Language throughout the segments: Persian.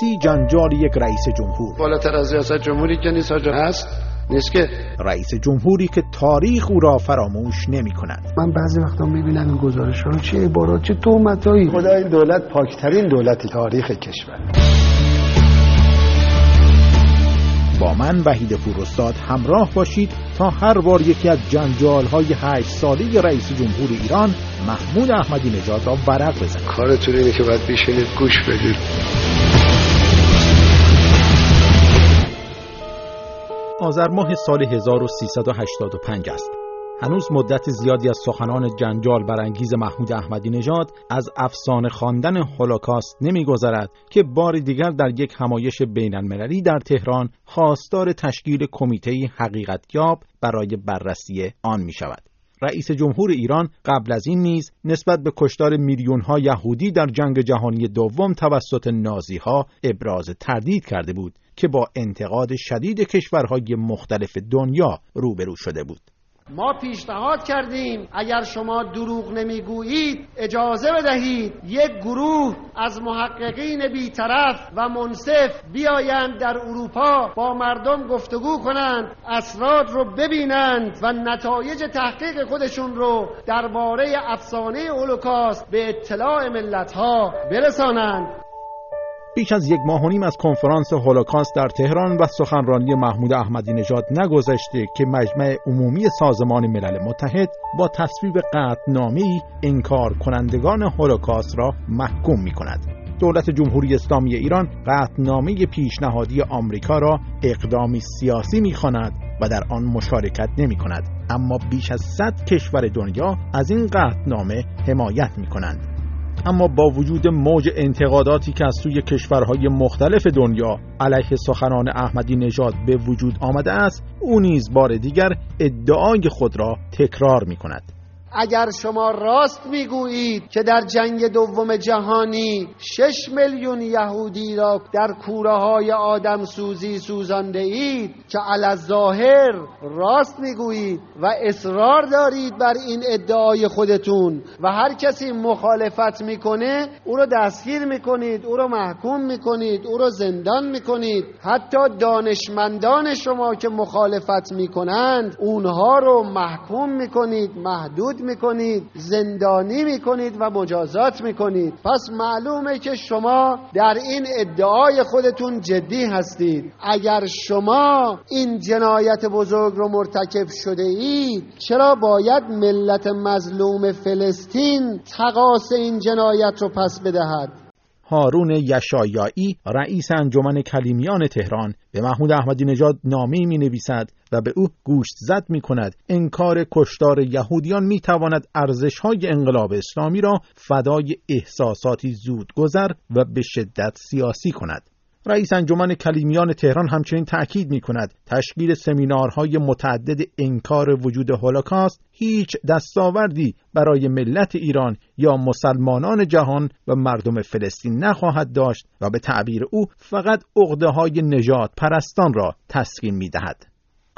سیاسی جنجال یک رئیس جمهور. بالاتر از ریاست جمهوری که نیست هست؟ نیست که. رئیس جمهوری که تاریخ او را فراموش نمی کند. من بعضی وقتا می‌بینم این گزارش ها چه عبارات چه تومتایی خدا این دولت پاکترین دولت تاریخ کشور. با من وحید فروستاد همراه باشید تا هر بار یکی از جنجال های هشت ساله رئیس جمهور ایران محمود احمدی نژاد را ورق بزنید کارتون اینه که باید بشینید گوش بدید. آذر ماه سال 1385 است. هنوز مدت زیادی از سخنان جنجال برانگیز محمود احمدی نژاد از افسانه خواندن هولوکاست نمیگذرد که بار دیگر در یک همایش بین المللی در تهران خواستار تشکیل کمیته حقیقتیاب برای بررسی آن می شود. رئیس جمهور ایران قبل از این نیز نسبت به کشتار میلیون ها یهودی در جنگ جهانی دوم توسط نازی ها ابراز تردید کرده بود که با انتقاد شدید کشورهای مختلف دنیا روبرو شده بود. ما پیشنهاد کردیم اگر شما دروغ نمی‌گویید اجازه بدهید یک گروه از محققین بیطرف و منصف بیایند در اروپا با مردم گفتگو کنند اسرار رو ببینند و نتایج تحقیق خودشون رو درباره افسانه هولوکاست به اطلاع ملتها برسانند بیش از یک ماه و نیم از کنفرانس هولوکاست در تهران و سخنرانی محمود احمدی نژاد نگذشته که مجمع عمومی سازمان ملل متحد با تصویب قطعنامه‌ای انکار کنندگان هولوکاست را محکوم می کند. دولت جمهوری اسلامی ایران قطعنامه پیشنهادی آمریکا را اقدامی سیاسی می‌خواند و در آن مشارکت نمی کند اما بیش از 100 کشور دنیا از این قطعنامه حمایت می کنند اما با وجود موج انتقاداتی که از سوی کشورهای مختلف دنیا علیه سخنان احمدی نژاد به وجود آمده است او نیز بار دیگر ادعای خود را تکرار می کند اگر شما راست می‌گویید که در جنگ دوم جهانی شش میلیون یهودی را در کوره های آدم سوزی سوزانده اید که ظاهر راست می‌گویید و اصرار دارید بر این ادعای خودتون و هر کسی مخالفت می‌کنه او رو دستگیر می‌کنید او رو محکوم می‌کنید او رو زندان می‌کنید. حتی دانشمندان شما که مخالفت می‌کنند اونها رو محکوم می‌کنید محدود می‌کنید زندانی می‌کنید و مجازات می‌کنید. پس معلومه که شما در این ادعای خودتون جدی هستید. اگر شما این جنایت بزرگ رو مرتکب شده اید چرا باید ملت مظلوم فلسطین تقاس این جنایت رو پس بدهد؟ هارون یشایایی رئیس انجمن کلیمیان تهران به محمود احمدی نژاد نامه می نویسد و به او گوشت زد می کند انکار کشتار یهودیان می تواند ارزش های انقلاب اسلامی را فدای احساساتی زودگذر و به شدت سیاسی کند. رئیس انجمن کلیمیان تهران همچنین تأکید می کند تشکیل سمینارهای متعدد انکار وجود هولوکاست هیچ دستاوردی برای ملت ایران یا مسلمانان جهان و مردم فلسطین نخواهد داشت و به تعبیر او فقط عقده های نجات پرستان را تسکین می دهد.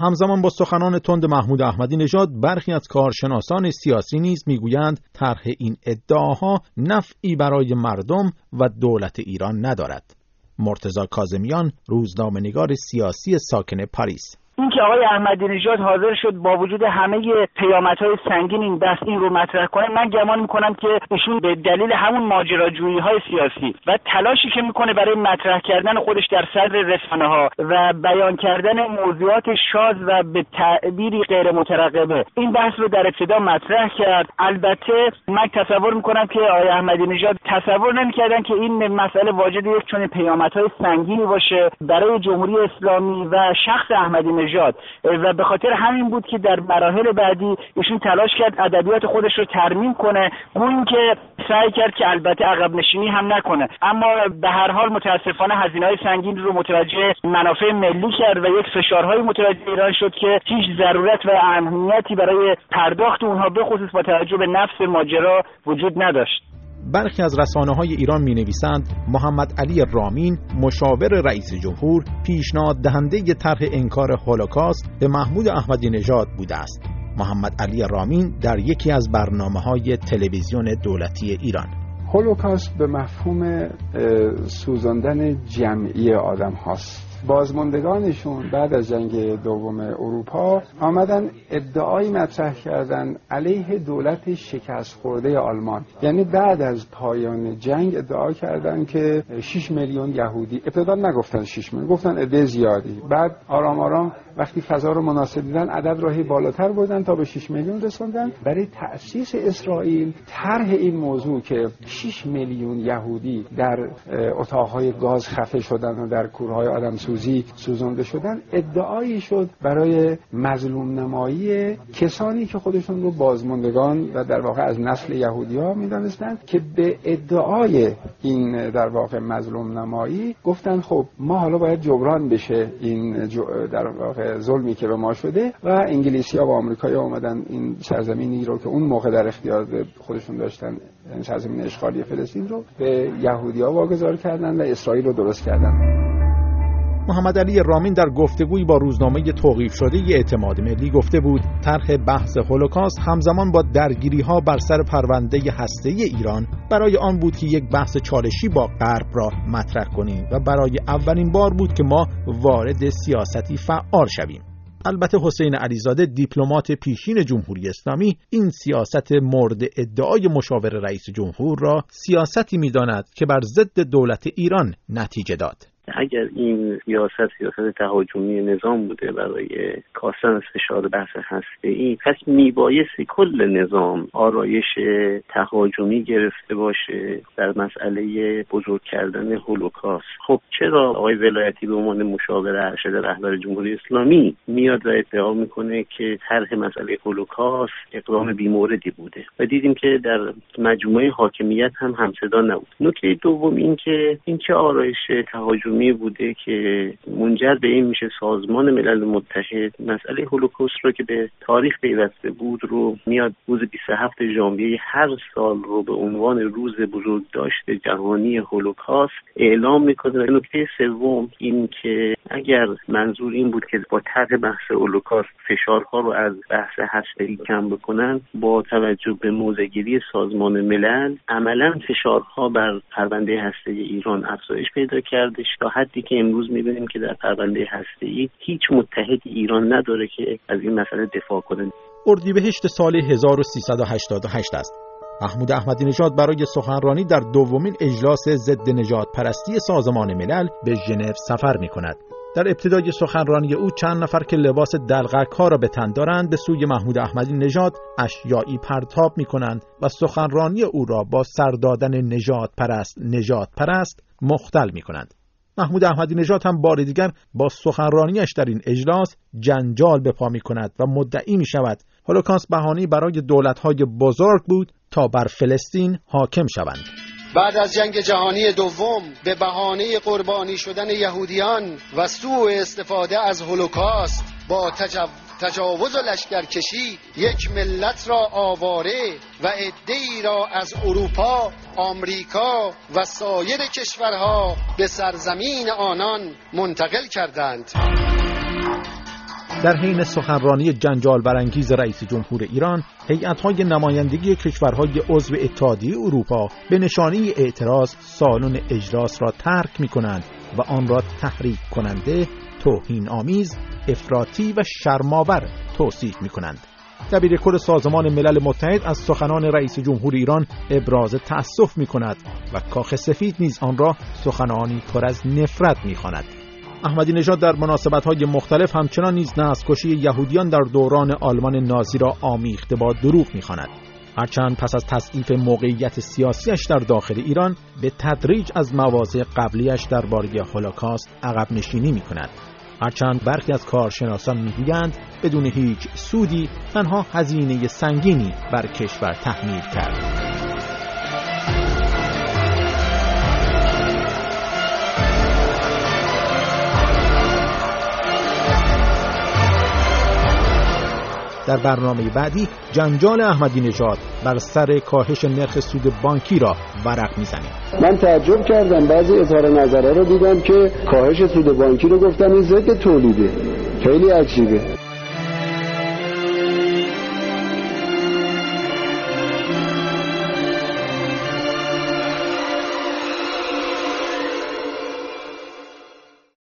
همزمان با سخنان تند محمود احمدی نژاد برخی از کارشناسان سیاسی نیز می‌گویند طرح این ادعاها نفعی برای مردم و دولت ایران ندارد. مرتزا کازمیان روزنامه‌نگار سیاسی ساکن پاریس اینکه آقای احمدی نژاد حاضر شد با وجود همه پیامدهای سنگین این بحث این رو مطرح کنه من گمان می‌کنم که ایشون به دلیل همون ماجراجویی های سیاسی و تلاشی که می‌کنه برای مطرح کردن خودش در صدر رسانه ها و بیان کردن موضوعات شاز و به تعبیری غیر مترقبه این بحث رو در ابتدا مطرح کرد. البته من تصور می‌کنم که آقای احمدی نژاد تصور نمی‌کردن که این مسئله واجد یک چون پیامدهای سنگینی باشه. برای جمهوری اسلامی و شخص احمدی نژاد و به خاطر همین بود که در مراحل بعدی ایشون تلاش کرد ادبیات خودش رو ترمیم کنه اون که سعی کرد که البته عقب نشینی هم نکنه. اما به هر حال متاسفانه هزینه های سنگین رو متوجه منافع ملی کرد و یک فشارهای متوجه ایران شد که هیچ ضرورت و اهمیتی برای پرداخت اونها به خصوص با توجه به نفس ماجرا وجود نداشت. برخی از رسانه های ایران می نویسند محمد علی رامین مشاور رئیس جمهور پیشنهاد دهنده طرح انکار هولوکاست به محمود احمدی نژاد بوده است. محمد علی رامین در یکی از برنامه های تلویزیون دولتی ایران. هولوکاست به مفهوم سوزاندن جمعی آدم هاست. بازماندگانشون بعد از جنگ دوم اروپا آمدن ادعایی مطرح کردن علیه دولت شکست خورده آلمان. یعنی بعد از پایان جنگ ادعا کردن که 6 میلیون یهودی. ابتدا نگفتن 6 میلیون گفتن عده زیادی. بعد آرام آرام وقتی فضا رو مناسب دیدن عدد راهی بالاتر بردن تا به 6 میلیون رسوندن. برای تأسیس اسرائیل طرح این موضوع که 6 میلیون یهودی در اتاقهای گاز خفه شدن و در کورهای آدم سوزی سوزانده شدن ادعایی شد برای مظلوم نمایی کسانی که خودشون رو بازماندگان و در واقع از نسل یهودی ها می‌دانستند که به ادعای این در واقع مظلوم نمایی گفتن خب ما حالا باید جبران بشه این در واقع ظلمی که به ما شده و انگلیسی ها و آمریکایی آمدن این سرزمینی رو که اون موقع در اختیار خودشون داشتن یعنی سرزمین اشغالی فلسطین رو به یهودی ها واگذار کردن و اسرائیل رو درست کردن. محمد علی رامین در گفتگویی با روزنامه توقیف شده ی اعتماد ملی گفته بود طرح بحث هولوکاست همزمان با درگیری ها بر سر پرونده هسته ایران برای آن بود که یک بحث چالشی با غرب را مطرح کنیم و برای اولین بار بود که ما وارد سیاستی فعال شویم. البته حسین علیزاده دیپلمات پیشین جمهوری اسلامی این سیاست مورد ادعای مشاور رئیس جمهور را سیاستی می‌داند که بر ضد دولت ایران نتیجه داد. اگر این سیاست سیاست تهاجمی نظام بوده برای کاستن از فشار بحث هسته ای پس میبایستی کل نظام آرایش تهاجمی گرفته باشه در مسئله بزرگ کردن هولوکاست. خب چرا آقای ولایتی به عنوان مشاور ارشد رهبر جمهوری اسلامی میاد و ادعا می‌کنه که طرح مسئله هولوکاست اقدام بیموردی بوده؟ و دیدیم که در مجموعه حاکمیت هم همصدا نبود. نکته دوم این که این چه آرایش تهاجمی تهاجمی بوده که منجر به این میشه سازمان ملل متحد مسئله هولوکوست رو که به تاریخ پیوسته بود رو میاد روز 27 ژانویه هر سال رو به عنوان روز بزرگ داشته جهانی هولوکاست اعلام می‌کنه. نکته سوم این که اگر منظور این بود که با طرح بحث هولوکاست فشارها رو از بحث هسته‌ای کم بکنن با توجه به موزگیری سازمان ملل عملا فشارها بر پرونده هسته ایران افزایش پیدا کرده. تا حدی که امروز می‌بینیم که در پرونده ای هیچ متحد ایران نداره که از این مسئله دفاع کنه اردیبهشت سال 1388 است محمود احمدی نژاد برای سخنرانی در دومین اجلاس ضد نجات پرستی سازمان ملل به ژنو سفر می کند. در ابتدای سخنرانی او چند نفر که لباس دلغک ها را به تن دارند به سوی محمود احمدی نژاد اشیایی پرتاب می کنند و سخنرانی او را با سردادن نجات پرست نجات پرست مختل می کنند. محمود احمدی نژاد هم بار دیگر با سخنرانیش در این اجلاس جنجال به پا می کند و مدعی می شود هولوکاست بهانه برای دولت‌های بزرگ بود تا بر فلسطین حاکم شوند. بعد از جنگ جهانی دوم به بهانه قربانی شدن یهودیان و سوء استفاده از هولوکاست با تجاوز و لشکرکشی یک ملت را آواره و عدهای را از اروپا، آمریکا و سایر کشورها به سرزمین آنان منتقل کردند. در حین سخنرانی جنجال برانگیز رئیس جمهور ایران هیئت‌های نمایندگی کشورهای عضو اتحادیه اروپا به نشانی اعتراض سالن اجلاس را ترک می کنند و آن را تحریک کننده توهین آمیز افراطی و شرماور توصیف می کنند دبیر کل سازمان ملل متحد از سخنان رئیس جمهور ایران ابراز تأسف می کند و کاخ سفید نیز آن را سخنانی پر از نفرت می خاند. احمدی نژاد در مناسبت های مختلف همچنان نیز کشی یهودیان در دوران آلمان نازی را آمیخته با دروغ می‌خواند هرچند پس از تصدیف موقعیت سیاسیش در داخل ایران به تدریج از مواضع قبلیش درباره هولوکاست عقب نشینی می کند. هرچند برخی از کارشناسان می‌گویند بدون هیچ سودی تنها هزینه سنگینی بر کشور تحمیل کرد. در برنامه بعدی جنجال احمدی نژاد بر سر کاهش نرخ سود بانکی را ورق می‌زنیم من تعجب کردم. بعضی اظهار نظره رو دیدم که کاهش سود بانکی رو گفتن این ضد تولیده. خیلی عجیبه.